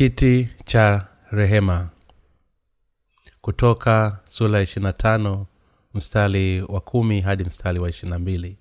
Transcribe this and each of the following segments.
kiti cha rehema. Kutoka sura ishirina tano mstari wa kumi hadi mstari wa ishirina mbili.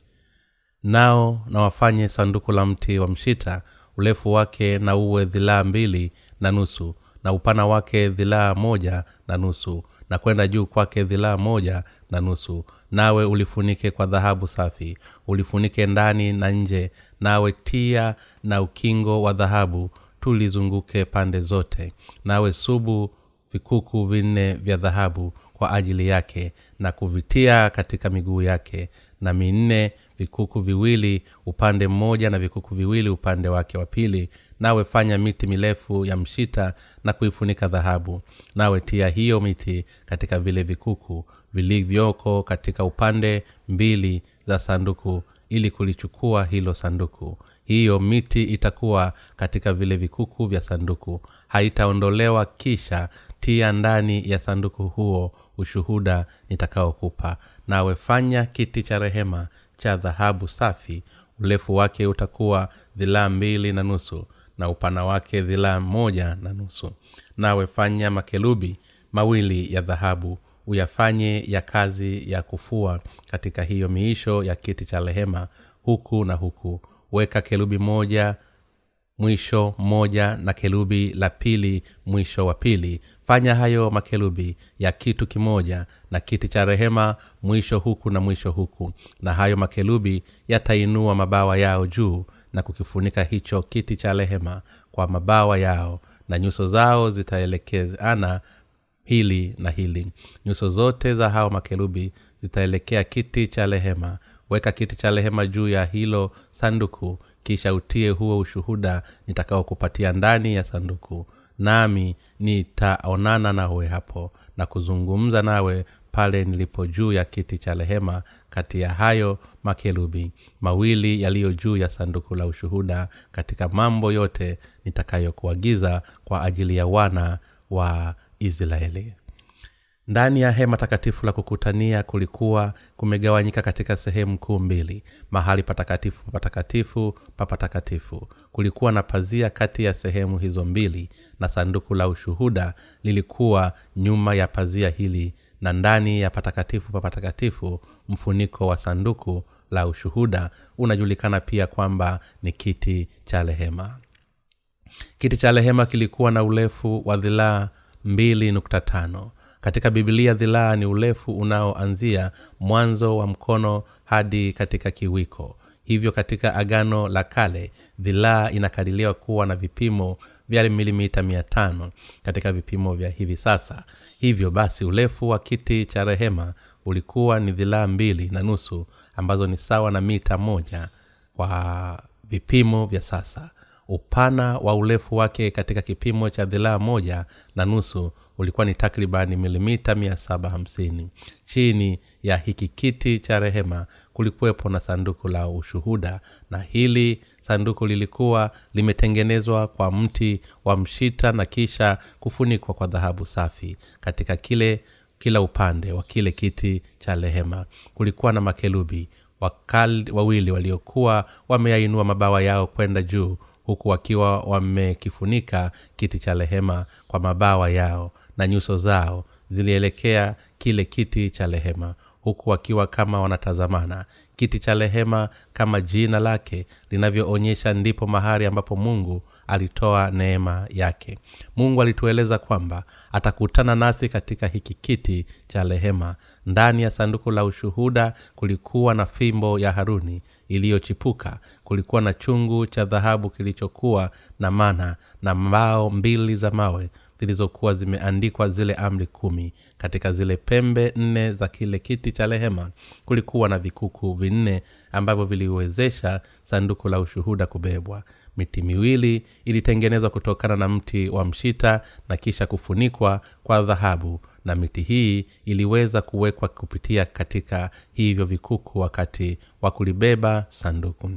Nao na wafanye sanduku la mti wa mshita urefu wake na uwe dhilaa mbili na nusu na upana wake dhilaa moja na nusu na kwenda juu kwake dhilaa moja na nusu. Nawe ulifunike kwa dhahabu safi ulifunike ndani na nje nawe tia na ukingo wa dhahabu tulizunguke pande zote. Nawe subu vikuku vinne vya dhahabu kwa ajili yake na kuvitia katika miguu yake na minne vikuku viwili upande mmoja na vikuku viwili upande wake wa pili. Nawe fanya miti mirefu ya mshita na kuifunika dhahabu. Nawe tia hiyo miti katika vile vikuku vilivyoko katika upande mbili za sanduku ili kulichukua hilo sanduku. Hiyo miti itakuwa katika vile vikuku vya sanduku. Haitaondolewa kisha tia ndani ya sanduku huo ushuhuda nitakaokupa. Nawe fanya kiti cha rehema cha dhahabu safi. Urefu wake utakuwa dhilaa mbili na nusu na upana wake dhilaa moja na nusu. Nawe fanya makelubi mawili ya dhahabu uyafanye ya kazi ya kufua katika hiyo miisho ya kiti cha rehema huku na huku. Weka kelubi moja mwisho mmoja na kelubi la pili mwisho wa pili. Fanya hayo makelubi ya kitu kimoja na kiti cha rehema mwisho huku na mwisho huku. Na hayo makelubi yatainua mabawa yao juu na kukifunika hicho kiti cha rehema kwa mabawa yao na nyuso zao zitaelekezana hili na hili. Nyuso zote za hao makerubi zitaelekea kiti cha rehema weka kiti cha rehema juu ya hilo sanduku kisha utie huo ushuhuda nitakaokupatia ndani ya sanduku. Nami nitaonana nawe hapo na kuzungumza nawe pale nilipo juu ya kiti cha rehema kati ya hayo makerubi mawili yaliyo juu ya sanduku la ushuhuda katika mambo yote nitakayokuagiza kwa ajili ya wana wa israeli. Ndani ya hema takatifu la kukutania kulikuwa kumegawanyika katika sehemu kuu mbili. Mahali patakatifu papatakatifu papatakatifu. Kulikuwa na pazia kati ya sehemu hizo mbili na sanduku la ushuhuda lilikuwa nyuma ya pazia hili na ndani ya patakatifu papatakatifu mfuniko wa sanduku la ushuhuda unajulikana pia kwamba ni kiti cha rehema. Kiti cha rehema kilikuwa na urefu wa dhilaa mbili nukta tano. Katika bibilia dhilaa ni urefu unaoanzia mwanzo wa mkono hadi katika kiwiko. Hivyo katika agano la kale dhilaa inakadiliwa kuwa na vipimo vya milimita mia katika vipimo vya hivi sasa. Hivyo basi urefu wa kiti cha rehema ulikuwa ni dhilaa mbili na nusu ambazo ni sawa na mita moja kwa vipimo vya sasa upana wa urefu wake katika kipimo cha dhilaa moja na nusu ulikuwa ni takribani milimita mia saba hamsini. Chini ya hiki kiti cha rehema kulikuwepo na sanduku la ushuhuda na hili sanduku lilikuwa limetengenezwa kwa mti wa mshita na kisha kufunikwa kwa dhahabu safi katika kile kila upande wa kile kiti cha rehema. Kulikuwa na makelubi wakali wawili waliokuwa wameyainua mabawa yao kwenda juu huku wakiwa wamekifunika kiti cha rehema kwa mabawa yao na nyuso zao zilielekea kile kiti cha rehema huku wakiwa kama wanatazamana. Kiti cha rehema kama jina lake linavyoonyesha ndipo mahali ambapo mungu alitoa neema yake. Mungu alitueleza kwamba atakutana nasi katika hiki kiti cha rehema. Ndani ya sanduku la ushuhuda kulikuwa na fimbo ya haruni iliyochipuka. Kulikuwa na chungu cha dhahabu kilichokuwa na mana na mbao mbili za mawe zilizokuwa zimeandikwa zile amri kumi. Katika zile pembe nne za kile kiti cha rehema kulikuwa na vikuku vinne ambavyo viliwezesha sanduku la ushuhuda kubebwa. Miti miwili ilitengenezwa kutokana na mti wa mshita na kisha kufunikwa kwa dhahabu na miti hii iliweza kuwekwa kupitia katika hivyo vikuku wakati wa kulibeba sanduku.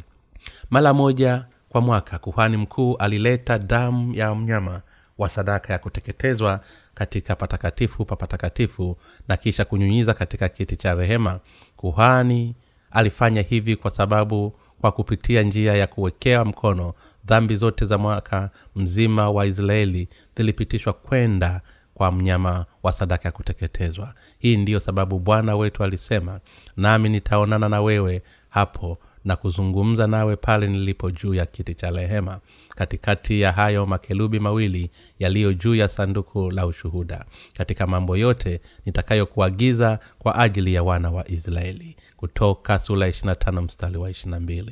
Mara moja kwa mwaka kuhani mkuu alileta damu ya mnyama wa sadaka ya kuteketezwa katika patakatifu pa patakatifu na kisha kunyunyiza katika kiti cha rehema. Kuhani alifanya hivi kwa sababu kwa kupitia njia ya kuwekewa mkono dhambi zote za mwaka mzima wa israeli zilipitishwa kwenda kwa mnyama wa sadaka ya kuteketezwa. Hii ndiyo sababu bwana wetu alisema nami nitaonana na wewe hapo na kuzungumza nawe pale nilipo juu ya kiti cha rehema katikati ya hayo makelubi mawili yaliyo juu ya sanduku la ushuhuda. Katika mambo yote nitakayokuagiza kwa ajili ya wana wa israeli kutoka sula 25 mstari wa 22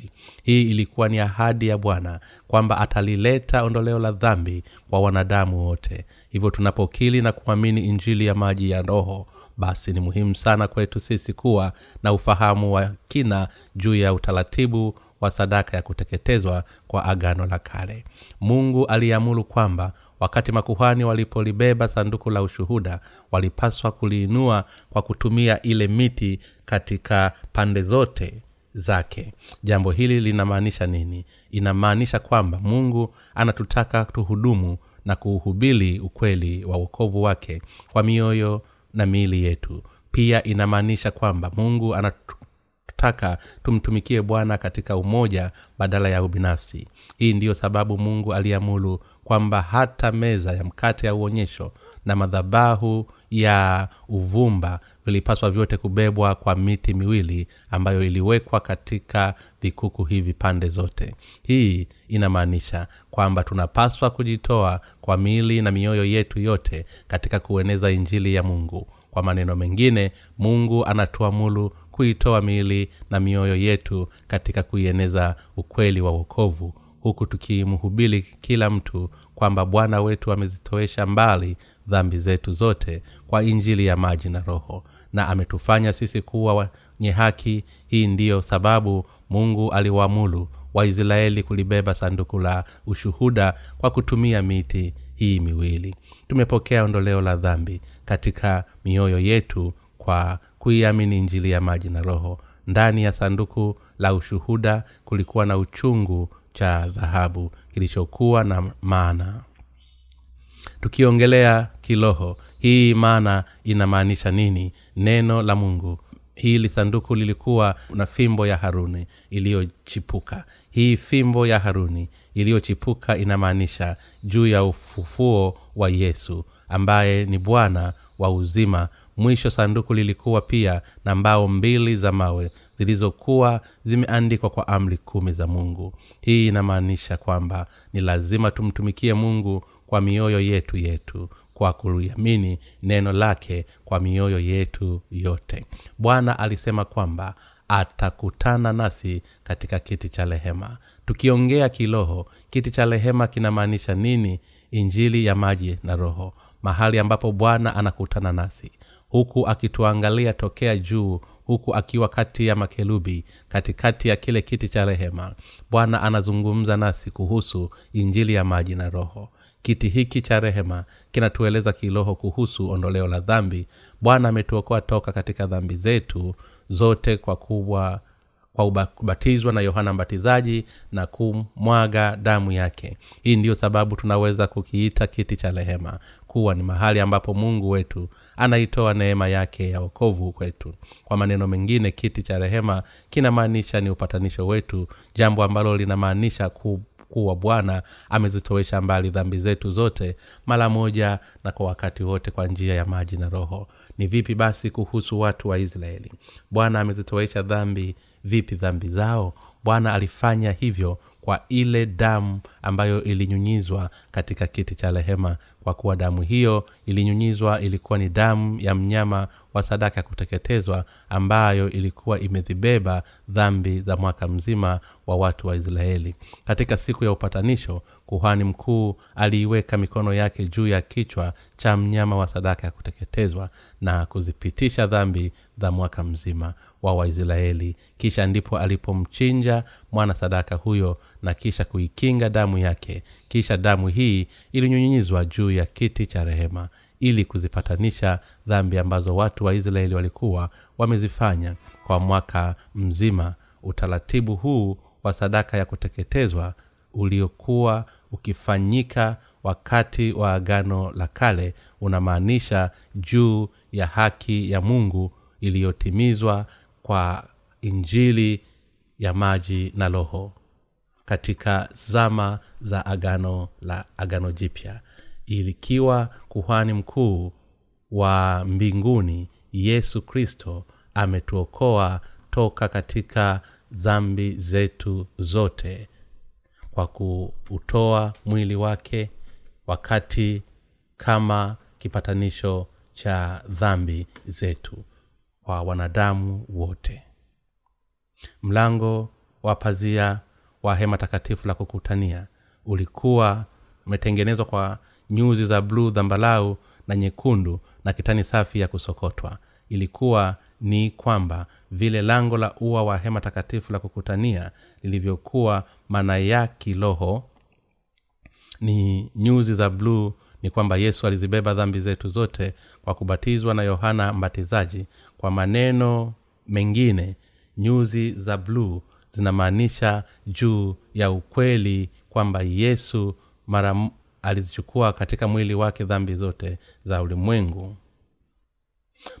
hii ilikuwa ni ahadi ya bwana kwamba atalileta ondoleo la dhambi kwa wanadamu wote hivyo tunapokili na kuamini injili ya maji ya roho basi ni muhimu sana kwetu sisi kuwa na ufahamu wa kina juu ya utaratibu wa sadaka ya kuteketezwa kwa agano la kale. Mungu aliamuru kwamba wakati makuhani walipolibeba sanduku la ushuhuda walipaswa kuliinua kwa kutumia ile miti katika pande zote zake. Jambo hili linamaanisha nini? Inamaanisha kwamba mungu anatutaka tuhudumu na kuuhubili ukweli wa uokovu wake kwa mioyo na miili yetu. Pia inamaanisha kwamba mungu anatutaka tumtumikie bwana katika umoja badala ya ubinafsi. Hii ndiyo sababu mungu aliamulu kwamba hata meza ya mkate ya uonyesho na madhabahu ya uvumba vilipaswa vyote kubebwa kwa miti miwili ambayo iliwekwa katika vikuku hivi pande zote. Hii inamaanisha kwamba tunapaswa kujitoa kwa miili na mioyo yetu yote katika kueneza injili ya mungu. Kwa maneno mengine mungu anatuamulu kuitoa miili na mioyo yetu katika kuieneza ukweli wa uokovu huku tukimhubili kila mtu kwamba bwana wetu amezitoesha mbali dhambi zetu zote kwa injili ya maji na roho na ametufanya sisi kuwa wenye haki. Hii ndiyo sababu mungu aliwaamulu waisraeli kulibeba sanduku la ushuhuda kwa kutumia miti hii miwili. Tumepokea ondoleo la dhambi katika mioyo yetu kwa kuiamini injili ya maji na roho. Ndani ya sanduku la ushuhuda kulikuwa na uchungu cha dhahabu kilichokuwa na maana. Tukiongelea kiroho hii maana inamaanisha nini? Neno la mungu. Hili sanduku lilikuwa na fimbo ya haruni iliyochipuka. Hii fimbo ya haruni iliyochipuka inamaanisha juu ya ufufuo wa yesu ambaye ni bwana wa uzima mwisho sanduku lilikuwa pia na mbao mbili za mawe zilizokuwa zimeandikwa kwa amri kumi za mungu. Hii inamaanisha kwamba ni lazima tumtumikie mungu kwa mioyo yetu yetu kwa kuliamini neno lake kwa mioyo yetu yote. Bwana alisema kwamba atakutana nasi katika kiti cha rehema. Tukiongea kiroho kiti cha rehema kinamaanisha nini? Injili ya maji na roho mahali ambapo bwana anakutana nasi huku akituangalia tokea juu huku akiwa kati ya makelubi katikati ya kile kiti cha rehema. Bwana anazungumza nasi kuhusu injili ya maji na roho. Kiti hiki cha rehema kinatueleza kiroho kuhusu ondoleo la dhambi. Bwana ametuokoa toka katika dhambi zetu zote kwa kubwa kwa kubatizwa na yohana mbatizaji na kumwaga damu yake. Hii ndiyo sababu tunaweza kukiita kiti cha rehema kuwa ni mahali ambapo mungu wetu anaitoa neema yake ya okovu kwetu. Kwa maneno mengine kiti cha rehema kinamaanisha ni upatanisho wetu jambo ambalo linamaanisha ku kuwa bwana amezitowesha mbali dhambi zetu zote mara moja na kwa wakati wote kwa njia ya maji na roho. Ni vipi basi kuhusu watu wa israeli? Bwana amezitowesha dhambi vipi dhambi zao? Bwana alifanya hivyo kwa ile damu ambayo ilinyunyizwa katika kiti cha rehema. Kwa kuwa damu hiyo ilinyunyizwa ilikuwa ni damu ya mnyama wa sadaka ya kuteketezwa ambayo ilikuwa imezibeba dhambi za mwaka mzima wa watu wa israeli. Katika siku ya upatanisho kuhani mkuu aliiweka mikono yake juu ya kichwa cha mnyama wa sadaka ya kuteketezwa na kuzipitisha dhambi za mwaka mzima wa waisraeli. Kisha ndipo alipomchinja mwana sadaka huyo na kisha kuikinga damu yake. Kisha damu hii ilinyunyizwa juu ya kiti cha rehema ili kuzipatanisha dhambi ambazo watu wa israeli walikuwa wamezifanya kwa mwaka mzima. Utaratibu huu wa sadaka ya kuteketezwa uliokuwa ukifanyika wakati wa agano la kale unamaanisha juu ya haki ya mungu iliyotimizwa kwa injili ya maji na roho katika zama za agano la agano jipya. Ilikiwa kuhani mkuu wa mbinguni yesu kristo ametuokoa toka katika dhambi zetu zote kwa kuutoa mwili wake wakati kama kipatanisho cha dhambi zetu kwa wanadamu wote. Mlango wa pazia wa hema takatifu la kukutania ulikuwa umetengenezwa kwa nyuzi za bluu dhambalau na nyekundu na kitani safi ya kusokotwa. Ilikuwa ni kwamba vile lango la ua wa hema takatifu la kukutania lilivyokuwa maana ya kiroho ni nyuzi za bluu ni kwamba yesu alizibeba dhambi zetu zote kwa kubatizwa na yohana mbatizaji. Kwa maneno mengine nyuzi za bluu zinamaanisha juu ya ukweli kwamba yesu mara alizichukua katika mwili wake dhambi zote za ulimwengu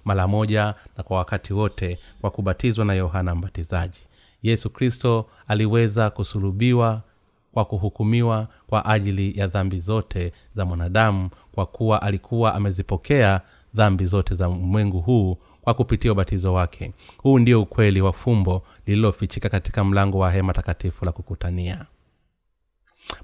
mara moja na kwa wakati wote kwa kubatizwa na yohana mbatizaji. Yesu kristo aliweza kusulubiwa kwa kuhukumiwa kwa ajili ya dhambi zote za mwanadamu kwa kuwa alikuwa amezipokea dhambi zote za ulimwengu huu kwa kupitia ubatizo wake. Huu ndio ukweli wa fumbo lililofichika katika mlango wa hema takatifu la kukutania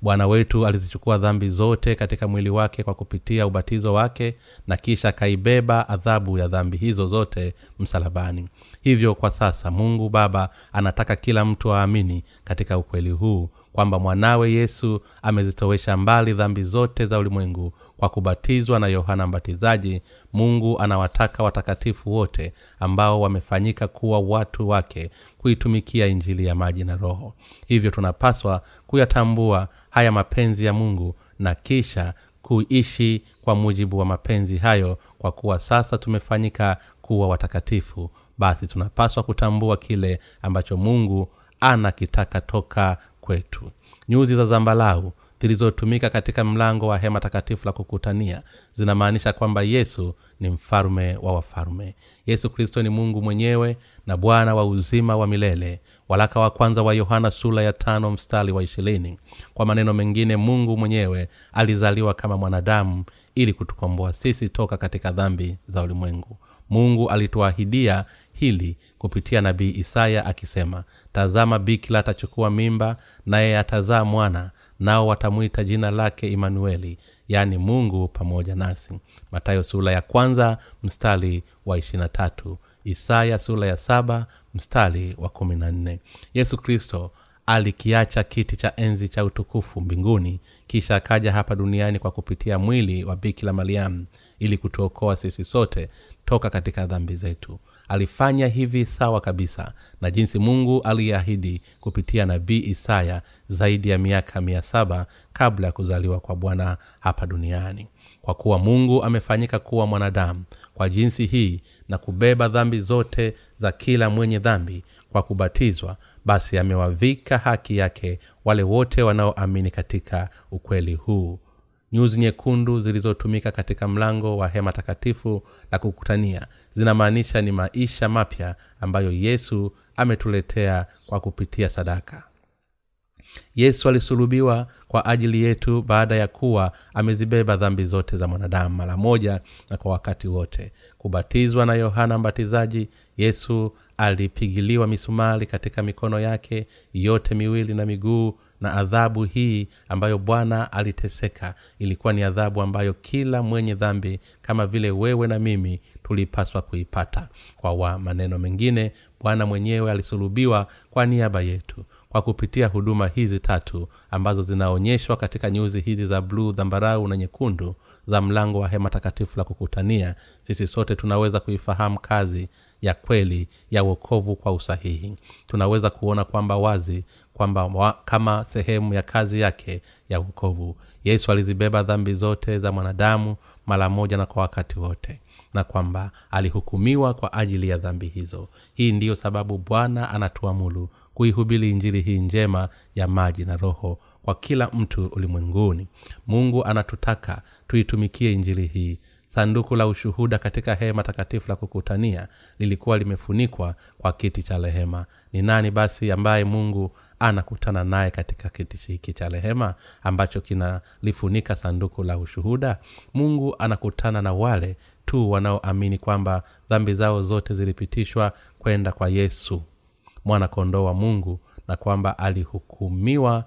bwana wetu alizichukua dhambi zote katika mwili wake kwa kupitia ubatizo wake na kisha akaibeba adhabu ya dhambi hizo zote msalabani hivyo kwa sasa mungu baba anataka kila mtu aamini katika ukweli huu kwamba mwanawe yesu amezitowesha mbali dhambi zote za ulimwengu kwa kubatizwa na yohana mbatizaji. Mungu anawataka watakatifu wote ambao wamefanyika kuwa watu wake kuitumikia injili ya maji na roho. Hivyo tunapaswa kuyatambua haya mapenzi ya mungu na kisha kuishi kwa mujibu wa mapenzi hayo kwa kuwa sasa tumefanyika kuwa watakatifu basi tunapaswa kutambua kile ambacho mungu anakitaka toka kwetu. Nyuzi za zambalau zilizotumika katika mlango wa hema takatifu la kukutania zinamaanisha kwamba yesu ni mfalme wa wafalume. Yesu kristo ni mungu mwenyewe na bwana wa uzima wa milele walaka wa kwanza wa yohana sula ya tano mstari wa ishirini. Kwa maneno mengine mungu mwenyewe alizaliwa kama mwanadamu ili kutukomboa sisi toka katika dhambi za ulimwengu mungu alituahidia hili kupitia nabii isaya akisema tazama bikila atachukua mimba naye atazaa mwana nao watamwita jina lake imanueli yaani mungu pamoja nasi. Matayo sula ya kwanza mstari wa ishirina tatu. Isaya sula ya saba mstari wa kumi na nne. Yesu kristo alikiacha kiti cha enzi cha utukufu mbinguni kisha akaja hapa duniani kwa kupitia mwili wa bikila mariamu ili kutuokoa sisi sote toka katika dhambi zetu. Alifanya hivi sawa kabisa na jinsi mungu aliyeahidi kupitia nabii isaya zaidi ya miaka mia saba kabla ya kuzaliwa kwa bwana hapa duniani. Kwa kuwa mungu amefanyika kuwa mwanadamu kwa jinsi hii na kubeba dhambi zote za kila mwenye dhambi kwa kubatizwa basi amewavika haki yake wale wote wanaoamini katika ukweli huu nyuzi nyekundu zilizotumika katika mlango wa hema takatifu la kukutania. Zinamaanisha ni maisha mapya ambayo yesu ametuletea kwa kupitia sadaka. Yesu alisulubiwa kwa ajili yetu baada ya kuwa amezibeba dhambi zote za mwanadamu mara moja na kwa wakati wote. Kubatizwa na yohana mbatizaji yesu alipigiliwa misumari katika mikono yake yote miwili na miguu na adhabu hii ambayo bwana aliteseka. Ilikuwa ni adhabu ambayo kila mwenye dhambi kama vile wewe na mimi tulipaswa kuipata. Kwa wa maneno mengine bwana mwenyewe alisulubiwa kwa niaba yetu kwa kupitia huduma hizi tatu ambazo zinaonyeshwa katika nyuzi hizi za bluu dhambarau na nyekundu za mlango wa hema takatifu la kukutania. Sisi sote tunaweza kuifahamu kazi ya kweli ya uokovu kwa usahihi. Tunaweza kuona kwamba wazi kwamba kama sehemu ya kazi yake ya uokovu yesu alizibeba dhambi zote za mwanadamu mara moja na kwa wakati wote na kwamba alihukumiwa kwa ajili ya dhambi hizo. Hii ndiyo sababu bwana anatuamulu kuihubiri injili hii njema ya maji na roho kwa kila mtu ulimwenguni. Mungu anatutaka tuitumikie injili hii sanduku la ushuhuda katika hema takatifu la kukutania lilikuwa limefunikwa kwa kiti cha rehema. Ni nani basi ambaye mungu anakutana naye katika kiti hiki cha rehema ambacho kinalifunika sanduku la ushuhuda? Mungu anakutana na wale tu wanaoamini kwamba dhambi zao zote zilipitishwa kwenda kwa yesu mwana kondoo wa mungu na kwamba alihukumiwa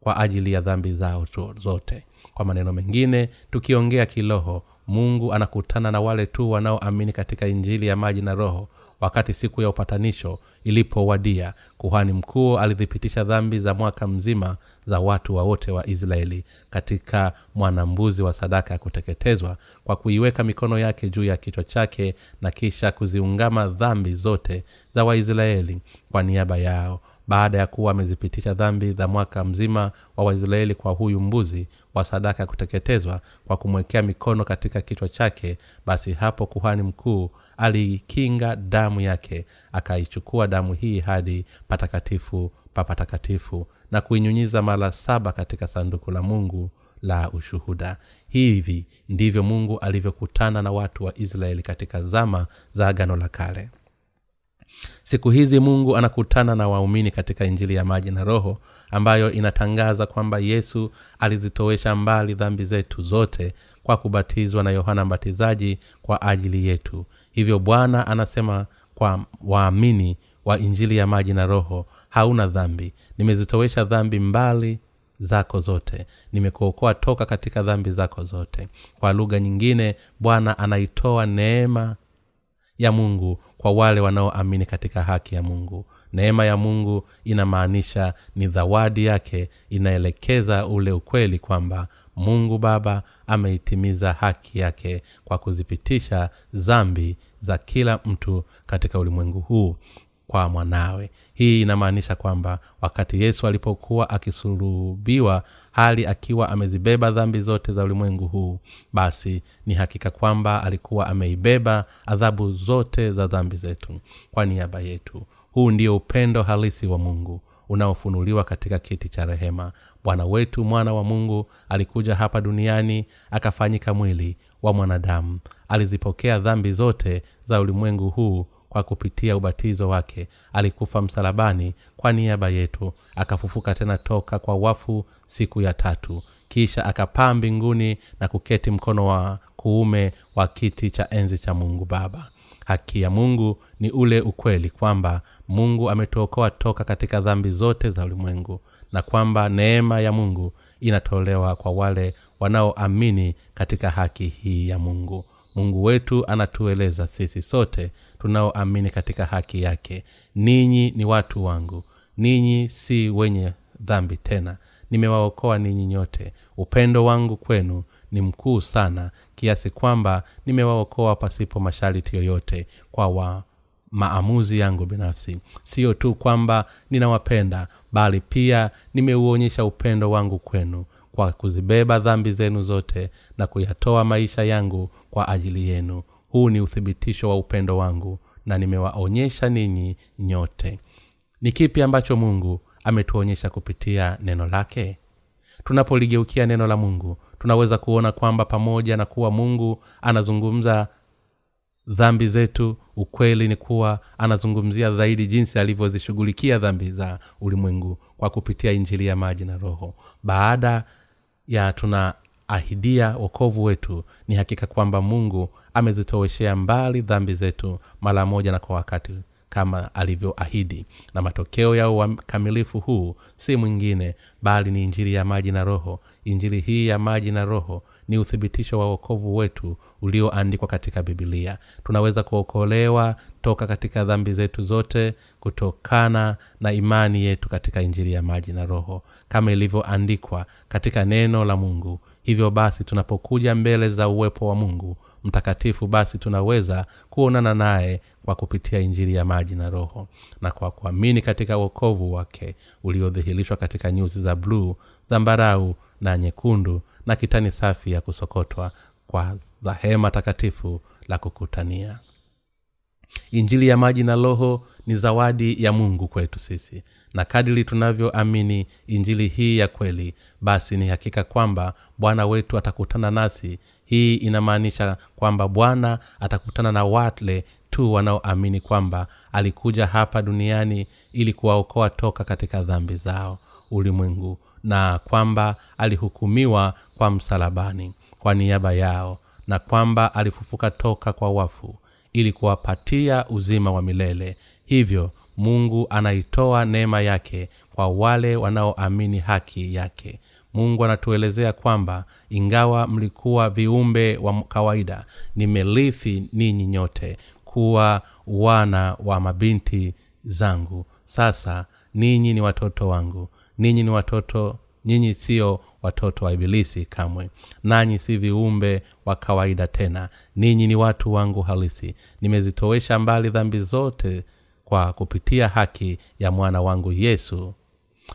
kwa ajili ya dhambi zao zote. Kwa maneno mengine tukiongea kiroho mungu anakutana na wale tu wanaoamini katika injili ya maji na roho wakati siku ya upatanisho ilipowadia. Kuhani mkuu alithibitisha dhambi za mwaka mzima za watu wawote wa israeli katika mwanambuzi wa sadaka ya kuteketezwa kwa kuiweka mikono yake juu ya kichwa chake na kisha kuziungama dhambi zote za waisraeli kwa niaba yao baada ya kuwa amezipitisha dhambi za mwaka mzima wa waisraeli kwa huyu mbuzi wa sadaka ya kuteketezwa kwa kumwekea mikono katika kichwa chake basi hapo kuhani mkuu aliikinga damu yake akaichukua damu hii hadi patakatifu pa patakatifu na kuinyunyiza mara saba katika sanduku la mungu la ushuhuda. Hivi ndivyo mungu alivyokutana na watu wa israeli katika zama za agano la kale siku hizi mungu anakutana na waumini katika injili ya maji na roho ambayo inatangaza kwamba yesu alizitowesha mbali dhambi zetu zote kwa kubatizwa na yohana mbatizaji kwa ajili yetu. Hivyo bwana anasema kwa waamini wa injili ya maji na roho hauna dhambi. Nimezitowesha dhambi mbali zako zote. Nimekuokoa toka katika dhambi zako zote. Kwa lugha nyingine bwana anaitoa neema ya mungu kwa wale wanaoamini katika haki ya mungu. Neema ya mungu inamaanisha ni zawadi yake inaelekeza ule ukweli kwamba mungu baba ameitimiza haki yake kwa kuzipitisha zambi za kila mtu katika ulimwengu huu kwa mwanawe hii inamaanisha kwamba wakati yesu alipokuwa akisulubiwa hali akiwa amezibeba dhambi zote za ulimwengu huu basi ni hakika kwamba alikuwa ameibeba adhabu zote za dhambi zetu. Kwa niaba yetu huu ndio upendo halisi wa mungu unaofunuliwa katika kiti cha rehema. Bwana wetu mwana wa mungu alikuja hapa duniani akafanyika mwili wa mwanadamu. Alizipokea dhambi zote za ulimwengu huu kwa kupitia ubatizo wake alikufa msalabani kwa niaba yetu akafufuka tena toka kwa wafu siku ya tatu. Kisha akapaa mbinguni na kuketi mkono wa kuume wa kiti cha enzi cha mungu baba. Haki ya mungu ni ule ukweli kwamba mungu ametuokoa toka katika dhambi zote za ulimwengu na kwamba neema ya mungu inatolewa kwa wale wanaoamini katika haki hii ya mungu. Mungu wetu anatueleza sisi sote tunaoamini katika haki yake. Ninyi ni watu wangu. Ninyi si wenye dhambi tena. Nimewaokoa ninyi nyote. Upendo wangu kwenu ni mkuu sana kiasi kwamba nimewaokoa pasipo mashariti yoyote kwa wa maamuzi yangu binafsi. Siyo tu kwamba ninawapenda bali pia nimeuonyesha upendo wangu kwenu kwa kuzibeba dhambi zenu zote na kuyatoa maisha yangu kwa ajili yenu huu ni uthibitisho wa upendo wangu na nimewaonyesha ninyi nyote. Ni kipi ambacho mungu ametuonyesha kupitia neno lake? Tunapoligeukia neno la mungu tunaweza kuona kwamba pamoja na kuwa mungu anazungumza dhambi zetu ukweli ni kuwa anazungumzia zaidi jinsi alivyozishughulikia dhambi za ulimwengu kwa kupitia injili ya maji na roho. Baada ya tunaahidia wokovu wetu ni hakika kwamba mungu amezitoweshea mbali dhambi zetu mara moja na kwa wakati kama alivyoahidi. Na matokeo ya ukamilifu huu si mwingine bali ni injili ya maji na roho. Injili hii ya maji na roho ni uthibitisho wa uokovu wetu ulioandikwa katika bibilia tunaweza kuokolewa toka katika dhambi zetu zote kutokana na imani yetu katika injili ya maji na roho kama ilivyoandikwa katika neno la mungu hivyo basi tunapokuja mbele za uwepo wa mungu mtakatifu basi tunaweza kuonana naye kwa kupitia injili ya maji na roho na kwa kuamini katika uokovu wake uliodhihirishwa katika nyuzi za bluu zambarau na nyekundu na kitani safi ya kusokotwa kwa za hema takatifu la kukutania injili ya maji na roho ni zawadi ya mungu kwetu sisi. Na kadiri tunavyoamini injili hii ya kweli basi ni hakika kwamba bwana wetu atakutana nasi. Hii inamaanisha kwamba bwana atakutana na wale tu wanaoamini kwamba alikuja hapa duniani ili kuwaokoa toka katika dhambi zao ulimwengu na kwamba alihukumiwa kwa msalabani kwa niaba yao na kwamba alifufuka toka kwa wafu ili kuwapatia uzima wa milele. Hivyo mungu anaitoa neema yake kwa wale wanaoamini haki yake. Mungu anatuelezea kwamba ingawa mlikuwa viumbe wa kawaida nimerithi ninyi nyote kuwa wana wa mabinti zangu. Sasa ninyi ni watoto wangu. Ninyi ni watoto nyinyi sio watoto wa ibilisi kamwe. Nanyi si viumbe wa kawaida tena. Ninyi ni watu wangu halisi. Nimezitowesha mbali dhambi zote kwa kupitia haki ya mwana wangu yesu.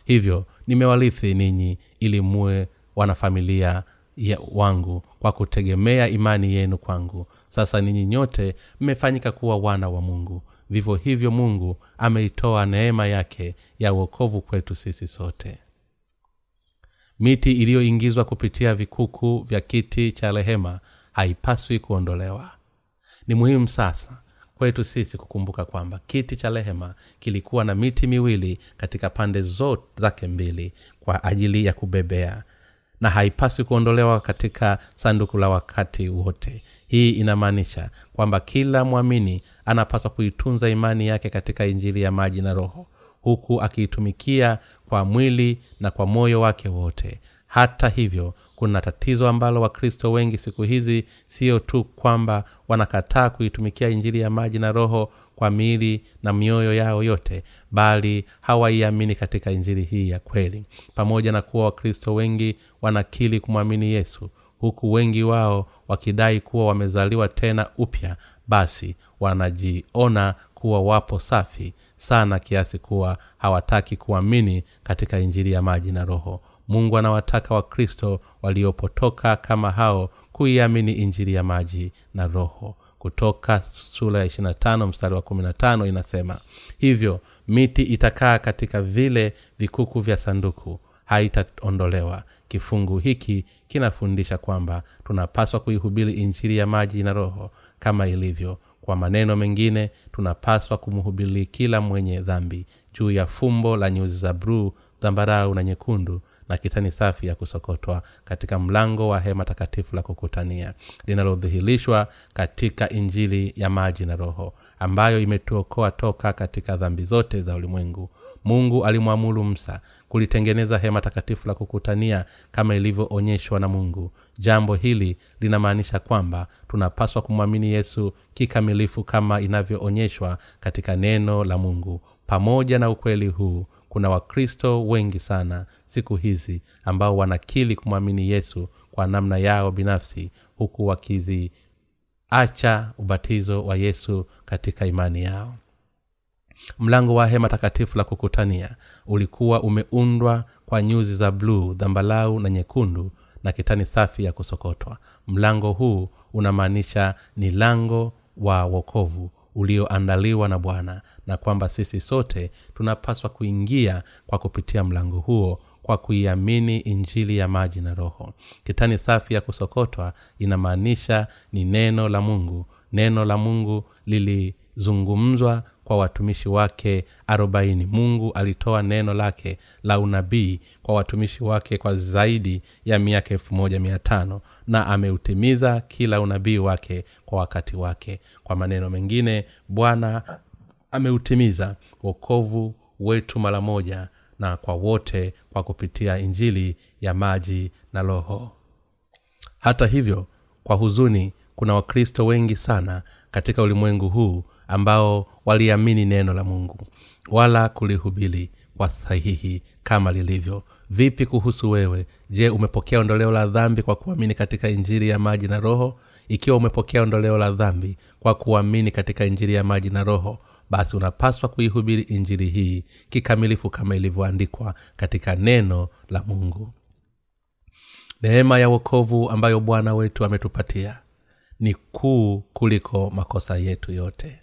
Hivyo nimewarithi ninyi ili muwe wanafamilia ya wangu kwa kutegemea imani yenu kwangu. Sasa ninyi nyote mmefanyika kuwa wana wa mungu. Vivyo hivyo mungu ameitoa neema yake ya uokovu kwetu sisi sote miti iliyoingizwa kupitia vikuku vya kiti cha rehema haipaswi kuondolewa. Ni muhimu sasa kwetu sisi kukumbuka kwamba kiti cha rehema kilikuwa na miti miwili katika pande zote zake mbili kwa ajili ya kubebea na haipaswi kuondolewa katika sanduku la wakati wote. Hii inamaanisha kwamba kila mwamini anapaswa kuitunza imani yake katika injili ya maji na roho huku akiitumikia kwa mwili na kwa moyo wake wote. Hata hivyo kuna tatizo ambalo wakristo wengi siku hizi sio tu kwamba wanakataa kuitumikia injili ya maji na roho kwa miili na mioyo yao yote bali hawaiamini katika injili hii ya kweli. Pamoja na kuwa wakristo wengi wanakili kumwamini yesu huku wengi wao wakidai kuwa wamezaliwa tena upya basi wanajiona kuwa wapo safi sana kiasi kuwa hawataki kuamini katika injili ya maji na roho. Mungu anawataka wakristo waliopotoka kama hao kuiamini injili ya maji na roho. Kutoka sura ya 25 mstari wa 15 inasema hivyo miti itakaa katika vile vikuku vya sanduku haitaondolewa. Kifungu hiki kinafundisha kwamba tunapaswa kuihubiri injili ya maji na roho kama ilivyo kwa maneno mengine tunapaswa kumhubiri kila mwenye dhambi juu ya fumbo la nyuzi za bruu dhambarau na nyekundu na kitani safi ya kusokotwa katika mlango wa hema takatifu la kukutania linalodhihirishwa katika injili ya maji na roho ambayo imetuokoa toka katika dhambi zote za ulimwengu mungu alimwamuru msa kulitengeneza hema takatifu la kukutania kama ilivyoonyeshwa na mungu. Jambo hili linamaanisha kwamba tunapaswa kumwamini yesu kikamilifu kama inavyoonyeshwa katika neno la mungu. Pamoja na ukweli huu kuna wakristo wengi sana siku hizi ambao wanakili kumwamini yesu kwa namna yao binafsi huku wakiziacha ubatizo wa yesu katika imani yao mlango wa hema takatifu la kukutania ulikuwa umeundwa kwa nyuzi za bluu dhambalau na nyekundu na kitani safi ya kusokotwa. Mlango huu unamaanisha ni lango wa wokovu ulioandaliwa na bwana na kwamba sisi sote tunapaswa kuingia kwa kupitia mlango huo kwa kuiamini injili ya maji na roho. Kitani safi ya kusokotwa inamaanisha ni neno la mungu. Neno la mungu lilizungumzwa kwa watumishi wake arobaini. Mungu alitoa neno lake la unabii kwa watumishi wake kwa zaidi ya miaka elfu moja mia tano na ameutimiza kila unabii wake kwa wakati wake. Kwa maneno mengine bwana ameutimiza wokovu wetu mara moja na kwa wote kwa kupitia injili ya maji na roho. Hata hivyo kwa huzuni kuna wakristo wengi sana katika ulimwengu huu ambao waliamini neno la mungu wala kulihubiri kwa sahihi kama lilivyo. Vipi kuhusu wewe? Je umepokea ondoleo la dhambi kwa kuamini katika injili ya maji na roho? Ikiwa umepokea ondoleo la dhambi kwa kuamini katika injili ya maji na roho basi unapaswa kuihubiri injili hii kikamilifu kama ilivyoandikwa katika neno la mungu. Neema ya wokovu ambayo bwana wetu ametupatia ni kuu kuliko makosa yetu yote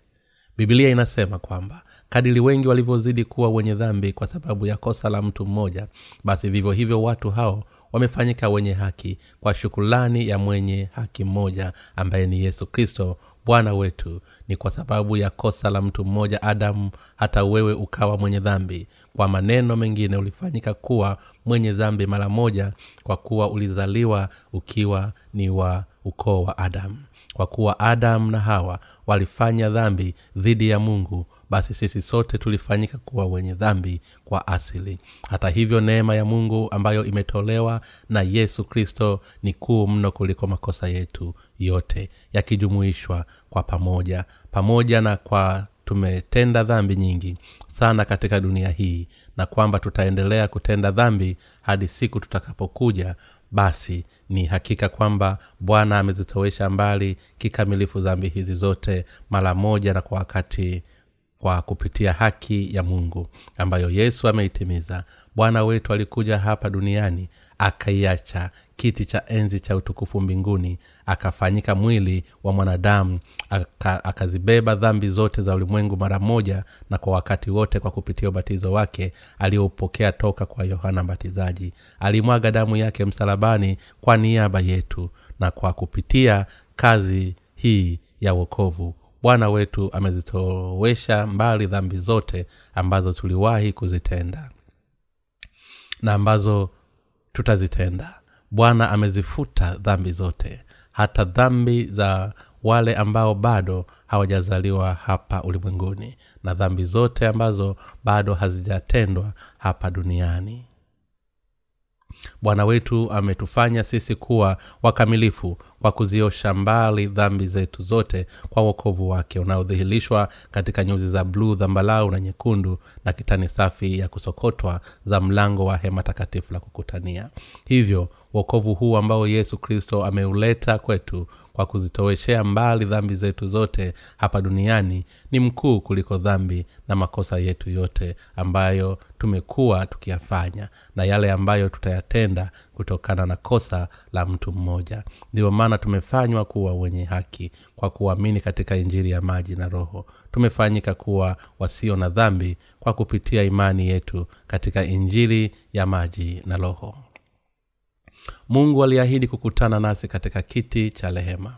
bibilia inasema kwamba kadili wengi walivyozidi kuwa wenye dhambi kwa sababu ya kosa la mtu mmoja basi vivyo hivyo watu hao wamefanyika wenye haki kwa shukulani ya mwenye haki mmoja ambaye ni yesu kristo bwana wetu. Ni kwa sababu ya kosa la mtu mmoja adamu hata wewe ukawa mwenye dhambi. Kwa maneno mengine ulifanyika kuwa mwenye dhambi mara moja kwa kuwa ulizaliwa ukiwa ni wa ukoo wa adamu kwa kuwa adamu na hawa walifanya dhambi dhidi ya mungu basi sisi sote tulifanyika kuwa wenye dhambi kwa asili. Hata hivyo neema ya mungu ambayo imetolewa na yesu kristo ni kuu mno kuliko makosa yetu yote yakijumuishwa kwa pamoja. Pamoja na kwa tumetenda dhambi nyingi sana katika dunia hii na kwamba tutaendelea kutenda dhambi hadi siku tutakapokuja basi ni hakika kwamba bwana amezitowesha mbali kikamilifu dhambi hizi zote mara moja na kwa wakati kwa kupitia haki ya mungu ambayo yesu ameitimiza. Bwana wetu alikuja hapa duniani akaiacha kiti cha enzi cha utukufu mbinguni akafanyika mwili wa mwanadamu aka, akazibeba dhambi zote za ulimwengu mara moja na kwa wakati wote kwa kupitia ubatizo wake aliyoupokea toka kwa yohana mbatizaji. Alimwaga damu yake msalabani kwa niaba yetu na kwa kupitia kazi hii ya wokovu bwana wetu amezitowesha mbali dhambi zote ambazo tuliwahi kuzitenda na ambazo tutazitenda. Bwana amezifuta dhambi zote hata dhambi za wale ambao bado hawajazaliwa hapa ulimwenguni na dhambi zote ambazo bado hazijatendwa hapa duniani. Bwana wetu ametufanya sisi kuwa wakamilifu kwa kuziosha mbali dhambi zetu zote kwa uokovu wake unaodhihirishwa katika nyuzi za bluu dhambalau na nyekundu na kitani safi ya kusokotwa za mlango wa hema takatifu la kukutania. Hivyo uokovu huu ambao yesu kristo ameuleta kwetu kwa kuzitoweshea mbali dhambi zetu zote hapa duniani ni mkuu kuliko dhambi na makosa yetu yote ambayo tumekuwa tukiyafanya na yale ambayo tutayatenda kutokana na kosa la mtu mmoja. Ndiyo maana tumefanywa kuwa wenye haki kwa kuamini katika injiri ya maji na roho. Tumefanyika kuwa wasio na dhambi kwa kupitia imani yetu katika injiri ya maji na roho. Mungu aliahidi kukutana nasi katika kiti cha rehema.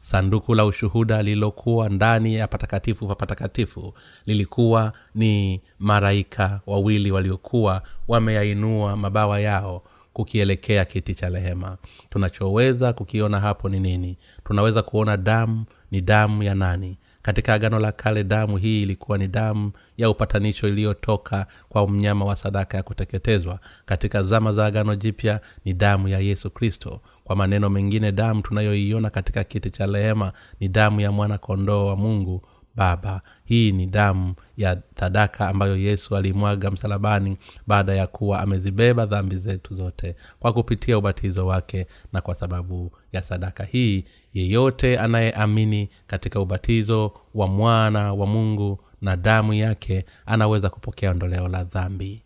Sanduku la ushuhuda lililokuwa ndani ya patakatifu pa patakatifu lilikuwa ni maraika wawili waliokuwa wameyainua mabawa yao kukielekea kiti cha rehema. Tunachoweza kukiona hapo ni nini? Tunaweza kuona damu ni damu ya nani? Katika agano la kale damu hii ilikuwa ni damu ya upatanisho iliyotoka kwa mnyama wa sadaka ya kuteketezwa. Katika zama za agano jipya ni damu ya yesu kristo. Kwa maneno mengine damu tunayoiona katika kiti cha rehema ni damu ya mwana kondoo wa mungu baba hii ni damu ya sadaka ambayo yesu alimwaga msalabani baada ya kuwa amezibeba dhambi zetu zote kwa kupitia ubatizo wake na kwa sababu ya sadaka hii yeyote anayeamini katika ubatizo wa mwana wa mungu na damu yake anaweza kupokea ondoleo la dhambi.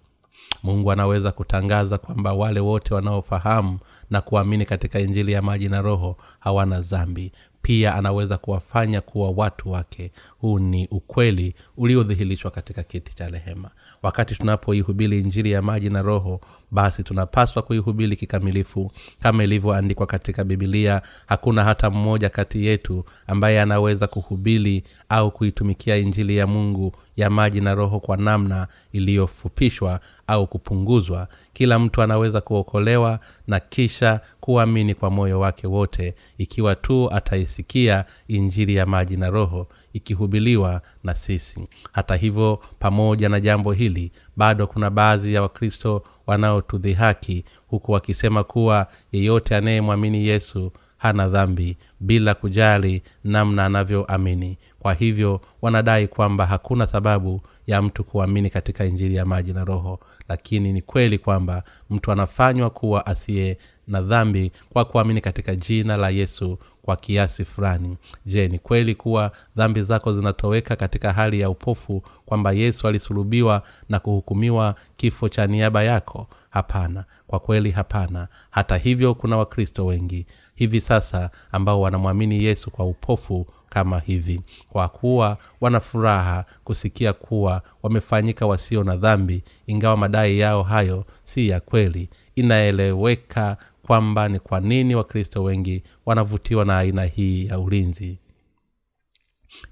Mungu anaweza kutangaza kwamba wale wote wanaofahamu na kuamini katika injili ya maji na roho hawana zambi pia anaweza kuwafanya kuwa watu wake. Huu ni ukweli uliodhihirishwa katika kiti cha rehema. Wakati tunapoihubiri injili ya maji na roho basi tunapaswa kuihubiri kikamilifu. Kama ilivyoandikwa katika bibilia hakuna hata mmoja kati yetu ambaye anaweza kuhubiri au kuitumikia injili ya mungu ya maji na roho kwa namna iliyofupishwa au kupunguzwa. Kila mtu anaweza kuokolewa na kisha kuamini kwa moyo wake wote ikiwa tu ataisikia injili ya maji na roho ikihubiliwa na sisi. Hata hivyo pamoja na jambo hili bado kuna baadhi ya wakristo wanaotudhihaki huku wakisema kuwa yeyote anayemwamini yesu hana dhambi bila kujali namna anavyoamini. Kwa hivyo wanadai kwamba hakuna sababu ya mtu kuamini katika injili ya maji na roho. Lakini ni kweli kwamba mtu anafanywa kuwa asiye na dhambi kwa kuamini katika jina la yesu kwa kiasi fulani. Je ni kweli kuwa dhambi zako zinatoweka katika hali ya upofu kwamba yesu alisulubiwa na kuhukumiwa kifo cha niaba yako? Hapana. Kwa kweli hapana. Hata hivyo kuna wakristo wengi hivi sasa ambao wanamwamini yesu kwa upofu kama hivi. Kwa kuwa wana furaha kusikia kuwa wamefanyika wasio na dhambi ingawa madai yao hayo si ya kweli. Inaeleweka kwamba ni kwa nini wakristo wengi wanavutiwa na aina hii ya ulinzi.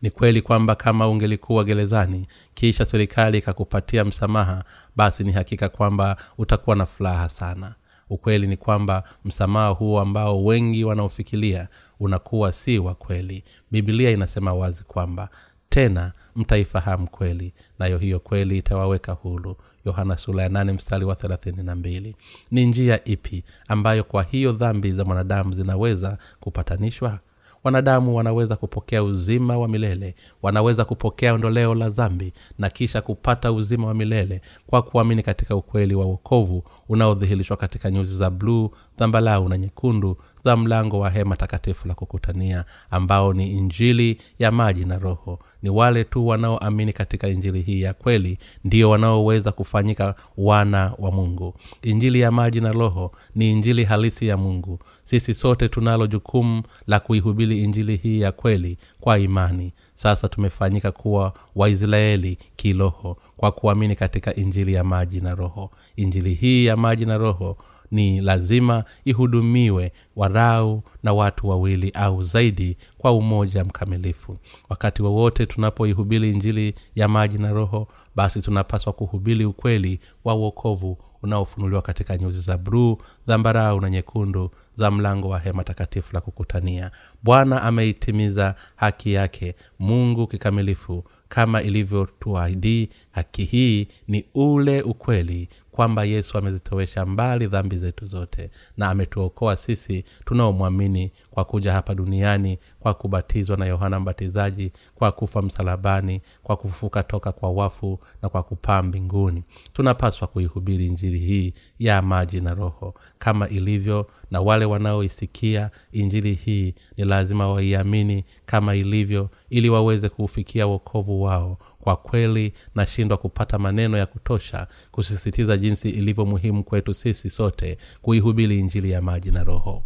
Ni kweli kwamba kama ungelikuwa gerezani kisha serikali ikakupatia msamaha basi ni hakika kwamba utakuwa na furaha sana. Ukweli ni kwamba msamaha huo ambao wengi wanaofikiria unakuwa si wa kweli. Bibilia inasema wazi kwamba tena mtaifahamu kweli nayo hiyo kweli itawaweka hulu yohana sula ya nane mstari wa thelathini na mbili. Ni njia ipi ambayo kwa hiyo dhambi za mwanadamu zinaweza kupatanishwa? Wanadamu wanaweza kupokea uzima wa milele wanaweza kupokea ondoleo la dhambi na kisha kupata uzima wa milele kwa kuamini katika ukweli wa uokovu unaodhihirishwa katika nyuzi za bluu dhambalau na nyekundu za mlango wa hema takatifu la kukutania ambao ni injili ya maji na roho. Ni wale tu wanaoamini katika injili hii ya kweli ndio wanaoweza kufanyika wana wa mungu. Injili ya maji na roho ni injili halisi ya mungu. Sisi sote tunalo jukumu la kuihubiri injili hii ya kweli kwa imani sasa tumefanyika kuwa waisraeli kiroho kwa kuamini katika injili ya maji na roho. Injili hii ya maji na roho ni lazima ihudumiwe warau na watu wawili au zaidi kwa umoja mkamilifu. Wakati wowote tunapoihubiri injili ya maji na roho basi tunapaswa kuhubiri ukweli wa uokovu unaofunuliwa katika nyuzi za bruu dhambarau na nyekundu za mlango wa hema takatifu la kukutania. Bwana ameitimiza haki yake mungu kikamilifu kama ilivyotuahidi haki hii ni ule ukweli kwamba yesu amezitowesha mbali dhambi zetu zote na ametuokoa sisi tunaomwamini kwa kuja hapa duniani kwa kubatizwa na yohana mbatizaji kwa kufa msalabani kwa kufufuka toka kwa wafu na kwa kupaa mbinguni. Tunapaswa kuihubiri injili hii ya maji na roho. Kama ilivyo na wale wanaoisikia injili hii ni lazima waiamini kama ilivyo ili waweze kuufikia wokovu wao. Kwa kweli nashindwa kupata maneno ya kutosha kusisitiza jinsi ilivyo muhimu kwetu sisi sote kuihubiri injili ya maji na roho.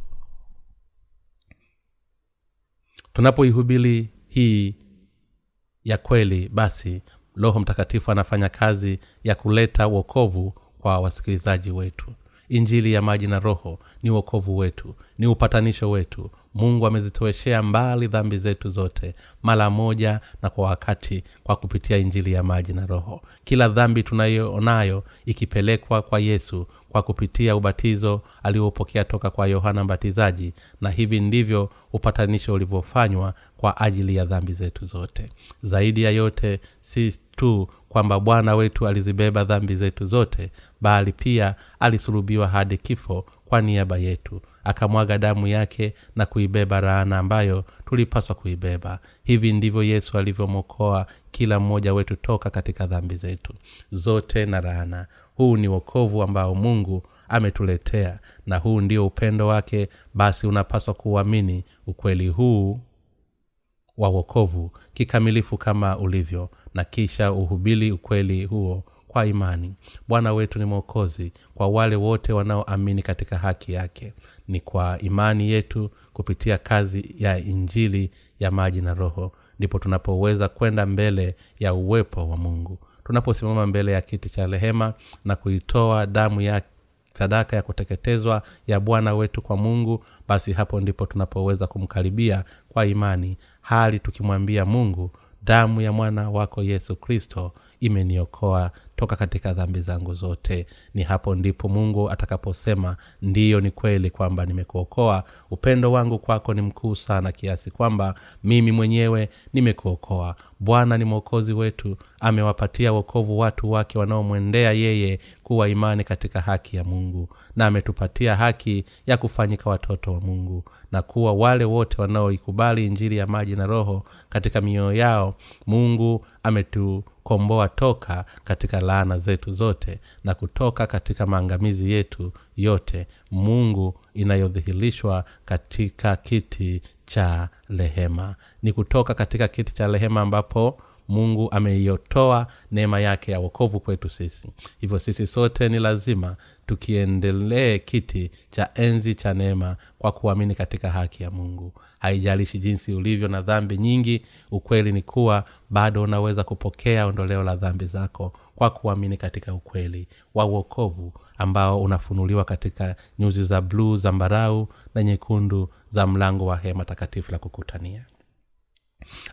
Tunapoihubiri hii ya kweli basi roho mtakatifu anafanya kazi ya kuleta wokovu kwa wasikilizaji wetu. Injili ya maji na roho ni uokovu wetu ni upatanisho wetu mungu amezitoeshea mbali dhambi zetu zote mara moja na kwa wakati kwa kupitia injili ya maji na roho. Kila dhambi tunayoonayo ikipelekwa kwa yesu kwa kupitia ubatizo aliopokea toka kwa yohana mbatizaji na hivi ndivyo upatanisho ulivyofanywa kwa ajili ya dhambi zetu zote. Zaidi ya yote si tu kwamba bwana wetu alizibeba dhambi zetu zote bali pia alisulubiwa hadi kifo kwa niaba yetu akamwaga damu yake na kuibeba raana ambayo tulipaswa kuibeba. Hivi ndivyo yesu alivyomwokoa kila mmoja wetu toka katika dhambi zetu zote na raana huu ni wokovu ambao mungu ametuletea na huu ndio upendo wake. Basi unapaswa kuuamini ukweli huu wa wokovu kikamilifu kama ulivyo na kisha uhubili ukweli huo kwa imani. Bwana wetu ni mwokozi kwa wale wote wanaoamini katika haki yake. Ni kwa imani yetu kupitia kazi ya injili ya maji na roho ndipo tunapoweza kwenda mbele ya uwepo wa mungu tunaposimama mbele ya kiti cha rehema na kuitoa damu ya sadaka ya kuteketezwa ya bwana wetu kwa mungu basi hapo ndipo tunapoweza kumkaribia kwa imani hali tukimwambia mungu damu ya mwana wako yesu kristo imeniokoa toka katika dhambi zangu zote. Ni hapo ndipo mungu atakaposema ndiyo ni kweli kwamba nimekuokoa. Upendo wangu kwako ni mkuu sana kiasi kwamba mimi mwenyewe nimekuokoa. Bwana ni mwokozi wetu amewapatia wokovu watu wake wanaomwendea yeye kuwa imani katika haki ya mungu na ametupatia haki ya kufanyika watoto wa mungu na kuwa wale wote wanaoikubali injili ya maji na roho katika mioyo yao mungu ametukomboa toka katika laana zetu zote na kutoka katika maangamizi yetu yote mungu inayodhihirishwa katika kiti cha rehema. Ni kutoka katika kiti cha rehema ambapo mungu ameiotoa neema yake ya wokovu kwetu sisi. Hivyo sisi sote ni lazima tukiendelee kiti cha enzi cha neema kwa kuamini katika haki ya mungu. Haijalishi jinsi ulivyo na dhambi nyingi ukweli ni kuwa bado unaweza kupokea ondoleo la dhambi zako kwa kuamini katika ukweli wa uokovu ambao unafunuliwa katika nyuzi za bluu zambarau na nyekundu za mlango wa hema takatifu la kukutania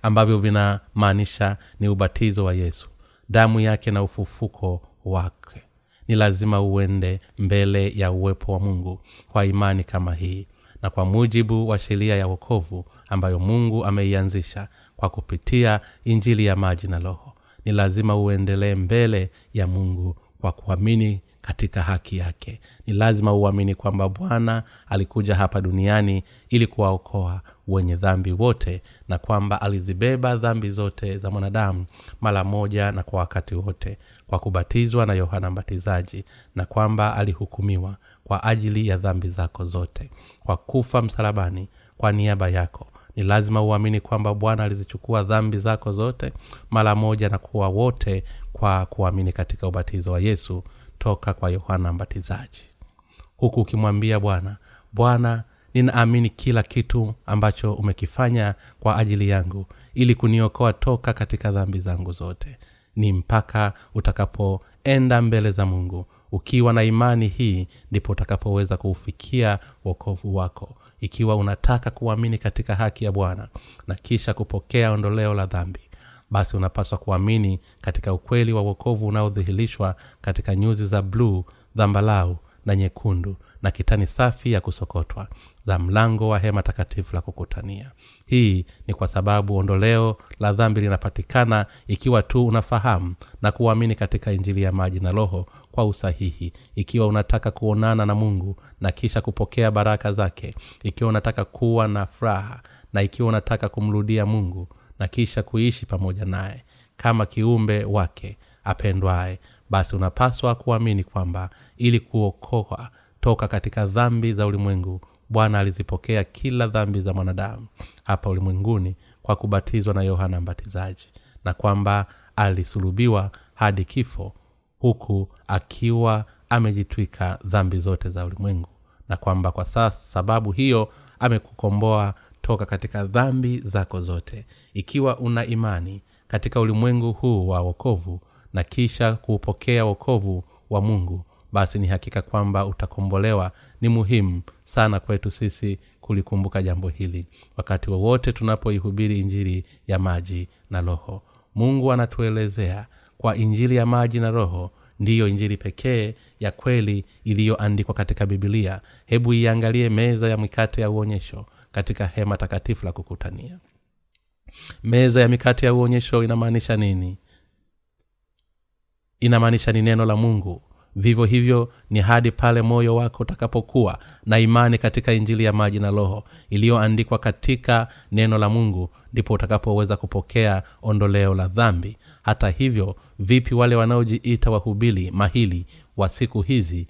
ambavyo vinamaanisha ni ubatizo wa yesu. Damu yake na ufufuko wake. Ni lazima uende mbele ya uwepo wa mungu kwa imani kama hii na kwa mujibu wa sheria ya wokovu ambayo mungu ameianzisha kwa kupitia injili ya maji na roho. Ni lazima uendelee mbele ya mungu kwa kuamini katika haki yake. Ni lazima uamini kwamba bwana alikuja hapa duniani ili kuwaokoa wenye dhambi wote na kwamba alizibeba dhambi zote za mwanadamu mara moja na kwa wakati wote kwa kubatizwa na yohana mbatizaji na kwamba alihukumiwa kwa ajili ya dhambi zako zote. Kwa kufa msalabani kwa niaba yako ni lazima uamini kwamba bwana alizichukua dhambi zako zote mara moja na kuwa wote kwa kuamini katika ubatizo wa yesu toka kwa yohana mbatizaji. Huku ukimwambia bwana bwana ninaamini kila kitu ambacho umekifanya kwa ajili yangu ili kuniokoa toka katika dhambi zangu zote ni mpaka utakapoenda mbele za mungu. Ukiwa na imani hii ndipo utakapoweza kuufikia wokovu wako. Ikiwa unataka kuamini katika haki ya bwana na kisha kupokea ondoleo la dhambi basi unapaswa kuamini katika ukweli wa uokovu unaodhihirishwa katika nyuzi za bluu dhambalau na nyekundu na kitani safi ya kusokotwa za mlango wa hema takatifu la kukutania. Hii ni kwa sababu ondoleo la dhambi linapatikana ikiwa tu unafahamu na kuamini katika injili ya maji na roho kwa usahihi. Ikiwa unataka kuonana na mungu na kisha kupokea baraka zake ikiwa unataka kuwa na furaha na ikiwa unataka kumrudia mungu na kisha kuishi pamoja naye kama kiumbe wake apendwaye. Basi unapaswa kuamini kwamba ili kuokoa toka katika dhambi za ulimwengu bwana alizipokea kila dhambi za mwanadamu hapa ulimwenguni kwa kubatizwa na yohana mbatizaji na kwamba alisulubiwa hadi kifo huku akiwa amejitwika dhambi zote za ulimwengu na kwamba kwa sasa sababu hiyo amekukomboa toka katika dhambi zako zote ikiwa una imani katika ulimwengu huu wa wokovu na kisha kuupokea wokovu wa mungu basi ni hakika kwamba utakombolewa. Ni muhimu sana kwetu sisi kulikumbuka jambo hili wakati wowote tunapoihubiri injili ya maji na roho. Mungu anatuelezea kwa injili ya maji na roho ndiyo injili pekee ya kweli iliyoandikwa katika bibilia hebu iangalie meza ya mikate ya uonyesho katika hema takatifu la kukutania. Meza ya mikate ya uonyesho inamaanisha nini? Inamaanisha ni neno la mungu. Vivyo hivyo ni hadi pale moyo wako utakapokuwa na imani katika injili ya maji na roho iliyoandikwa katika neno la mungu ndipo utakapoweza kupokea ondoleo la dhambi. Hata hivyo vipi wale wanaojiita wahubili mahili wa siku hizi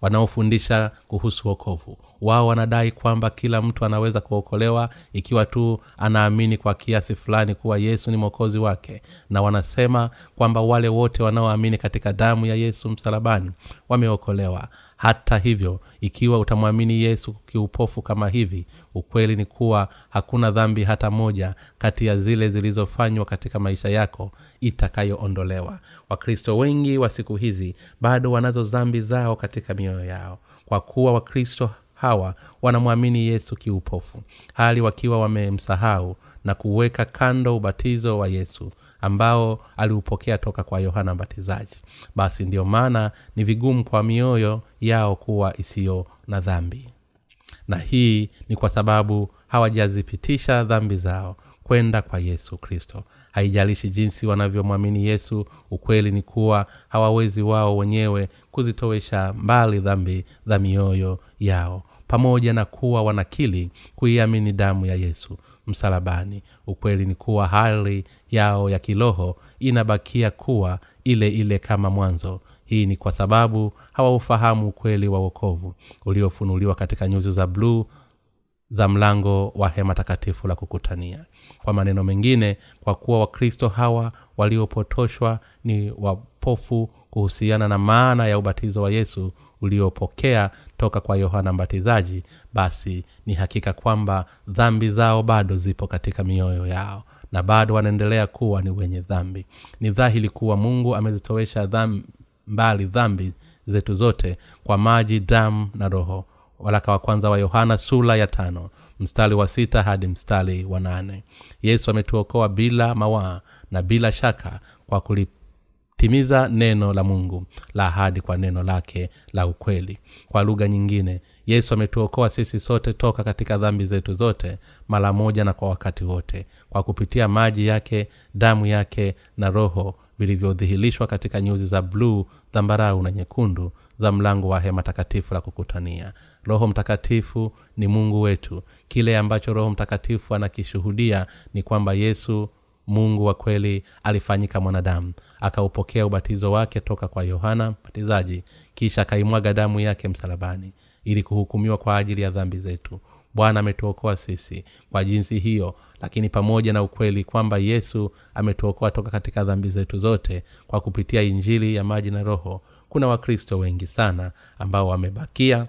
wanaofundisha kuhusu wokovu wao wanadai kwamba kila mtu anaweza kuokolewa ikiwa tu anaamini kwa kiasi fulani kuwa yesu ni mwokozi wake. Na wanasema kwamba wale wote wanaoamini katika damu ya yesu msalabani wameokolewa. Hata hivyo ikiwa utamwamini yesu kiupofu kama hivi ukweli ni kuwa hakuna dhambi hata moja kati ya zile zilizofanywa katika maisha yako itakayoondolewa. Wakristo wengi wa siku hizi bado wanazo dhambi zao katika mioyo yao. Kwa kuwa wakristo hawa wanamwamini yesu kiupofu hali wakiwa wamemsahau na kuweka kando ubatizo wa yesu ambao aliupokea toka kwa yohana mbatizaji. Basi ndiyo maana ni vigumu kwa mioyo yao kuwa isiyo na dhambi. Na hii ni kwa sababu hawajazipitisha dhambi zao kwenda kwa yesu kristo. Haijalishi jinsi wanavyomwamini yesu ukweli ni kuwa hawawezi wao wenyewe kuzitowesha mbali dhambi za mioyo yao pamoja na kuwa wanakili kuiamini damu ya yesu msalabani. Ukweli ni kuwa hali yao ya kiroho inabakia kuwa ile ile kama mwanzo. Hii ni kwa sababu hawaufahamu ukweli wa wokovu uliofunuliwa katika nyuzi za bluu za mlango wa hema takatifu la kukutania. Kwa maneno mengine kwa kuwa wakristo hawa waliopotoshwa ni wapofu kuhusiana na maana ya ubatizo wa yesu uliopokea toka kwa yohana mbatizaji basi ni hakika kwamba dhambi zao bado zipo katika mioyo yao na bado wanaendelea kuwa ni wenye dhambi. Ni dhahiri kuwa mungu amezitowesha dham, mbali dhambi zetu zote kwa maji damu na roho. Waraka wa kwanza wa yohana sula ya tano mstari wa sita hadi mstari wa nane. Yesu ametuokoa bila mawaa na bila shaka kwa kulitimiza neno la mungu la ahadi kwa neno lake la ukweli. Kwa lugha nyingine yesu ametuokoa sisi sote toka katika dhambi zetu zote mara moja na kwa wakati wote kwa kupitia maji yake damu yake na roho vilivyodhihirishwa katika nyuzi za bluu dhambarau na nyekundu za mlango wa hema takatifu la kukutania. Roho mtakatifu ni mungu wetu. Kile ambacho roho mtakatifu anakishuhudia ni kwamba yesu mungu wa kweli alifanyika mwanadamu akaupokea ubatizo wake toka kwa yohana mbatizaji kisha akaimwaga damu yake msalabani ili kuhukumiwa kwa ajili ya dhambi zetu. Bwana ametuokoa sisi kwa jinsi hiyo lakini pamoja na ukweli kwamba yesu ametuokoa toka katika dhambi zetu zote kwa kupitia injili ya maji na roho kuna wakristo wengi sana ambao wamebakia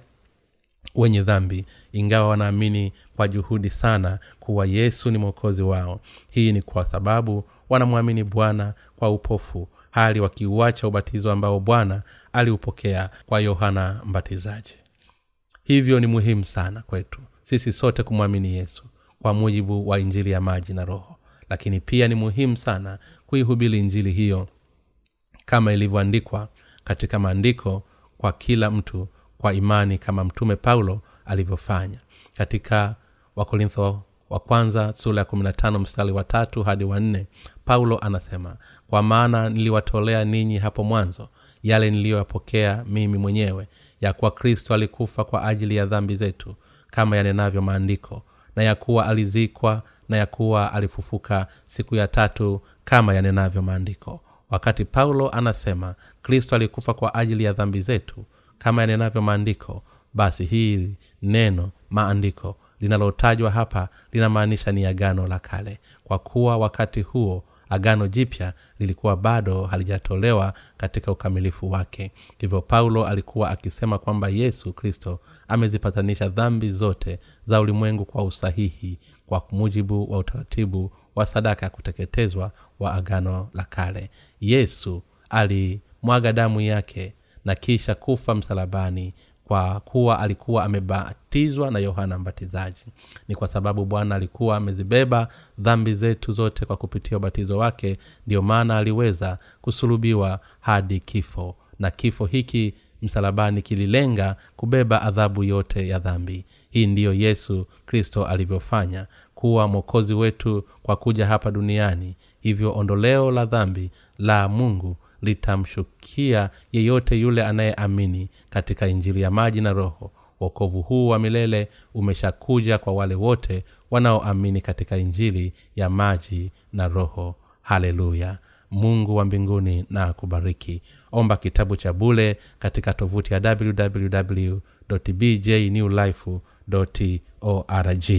wenye dhambi ingawa wanaamini kwa juhudi sana kuwa yesu ni mwokozi wao. Hii ni kwa sababu wanamwamini bwana kwa upofu hali wakiuacha ubatizo ambao bwana aliupokea kwa yohana mbatizaji. Hivyo ni muhimu sana kwetu sisi sote kumwamini yesu kwa mujibu wa injili ya maji na roho. Lakini pia ni muhimu sana kuihubiri injili hiyo kama ilivyoandikwa katika maandiko kwa kila mtu kwa imani kama mtume paulo alivyofanya. Katika wakorintho wa kwanza sura ya 15 mstari wa tatu hadi wanne paulo anasema kwa maana niliwatolea ninyi hapo mwanzo yale niliyoyapokea mimi mwenyewe ya kuwa kristo alikufa kwa ajili ya dhambi zetu kama yanenavyo maandiko na ya kuwa alizikwa na ya kuwa alifufuka siku ya tatu kama yanenavyo maandiko. Wakati paulo anasema kristo alikufa kwa ajili ya dhambi zetu kama yanenavyo maandiko basi hii neno maandiko linalotajwa hapa linamaanisha ni agano la kale. Kwa kuwa wakati huo agano jipya lilikuwa bado halijatolewa katika ukamilifu wake. Hivyo paulo alikuwa akisema kwamba yesu kristo amezipatanisha dhambi zote za ulimwengu kwa usahihi kwa mujibu wa utaratibu wa sadaka ya kuteketezwa wa agano la kale. Yesu alimwaga damu yake na kisha kufa msalabani kwa kuwa alikuwa amebatizwa na yohana mbatizaji. Ni kwa sababu bwana alikuwa amezibeba dhambi zetu zote kwa kupitia ubatizo wake ndiyo maana aliweza kusulubiwa hadi kifo. Na kifo hiki msalabani kililenga kubeba adhabu yote ya dhambi. Hii ndiyo yesu kristo alivyofanya kuwa mwokozi wetu kwa kuja hapa duniani. Hivyo ondoleo la dhambi la mungu litamshukia yeyote yule anayeamini katika injili ya maji na roho. Wokovu huu wa milele umeshakuja kwa wale wote wanaoamini katika injili ya maji na roho. Haleluya! Mungu wa mbinguni na akubariki. Omba kitabu cha bule katika tovuti ya www bjnewlife org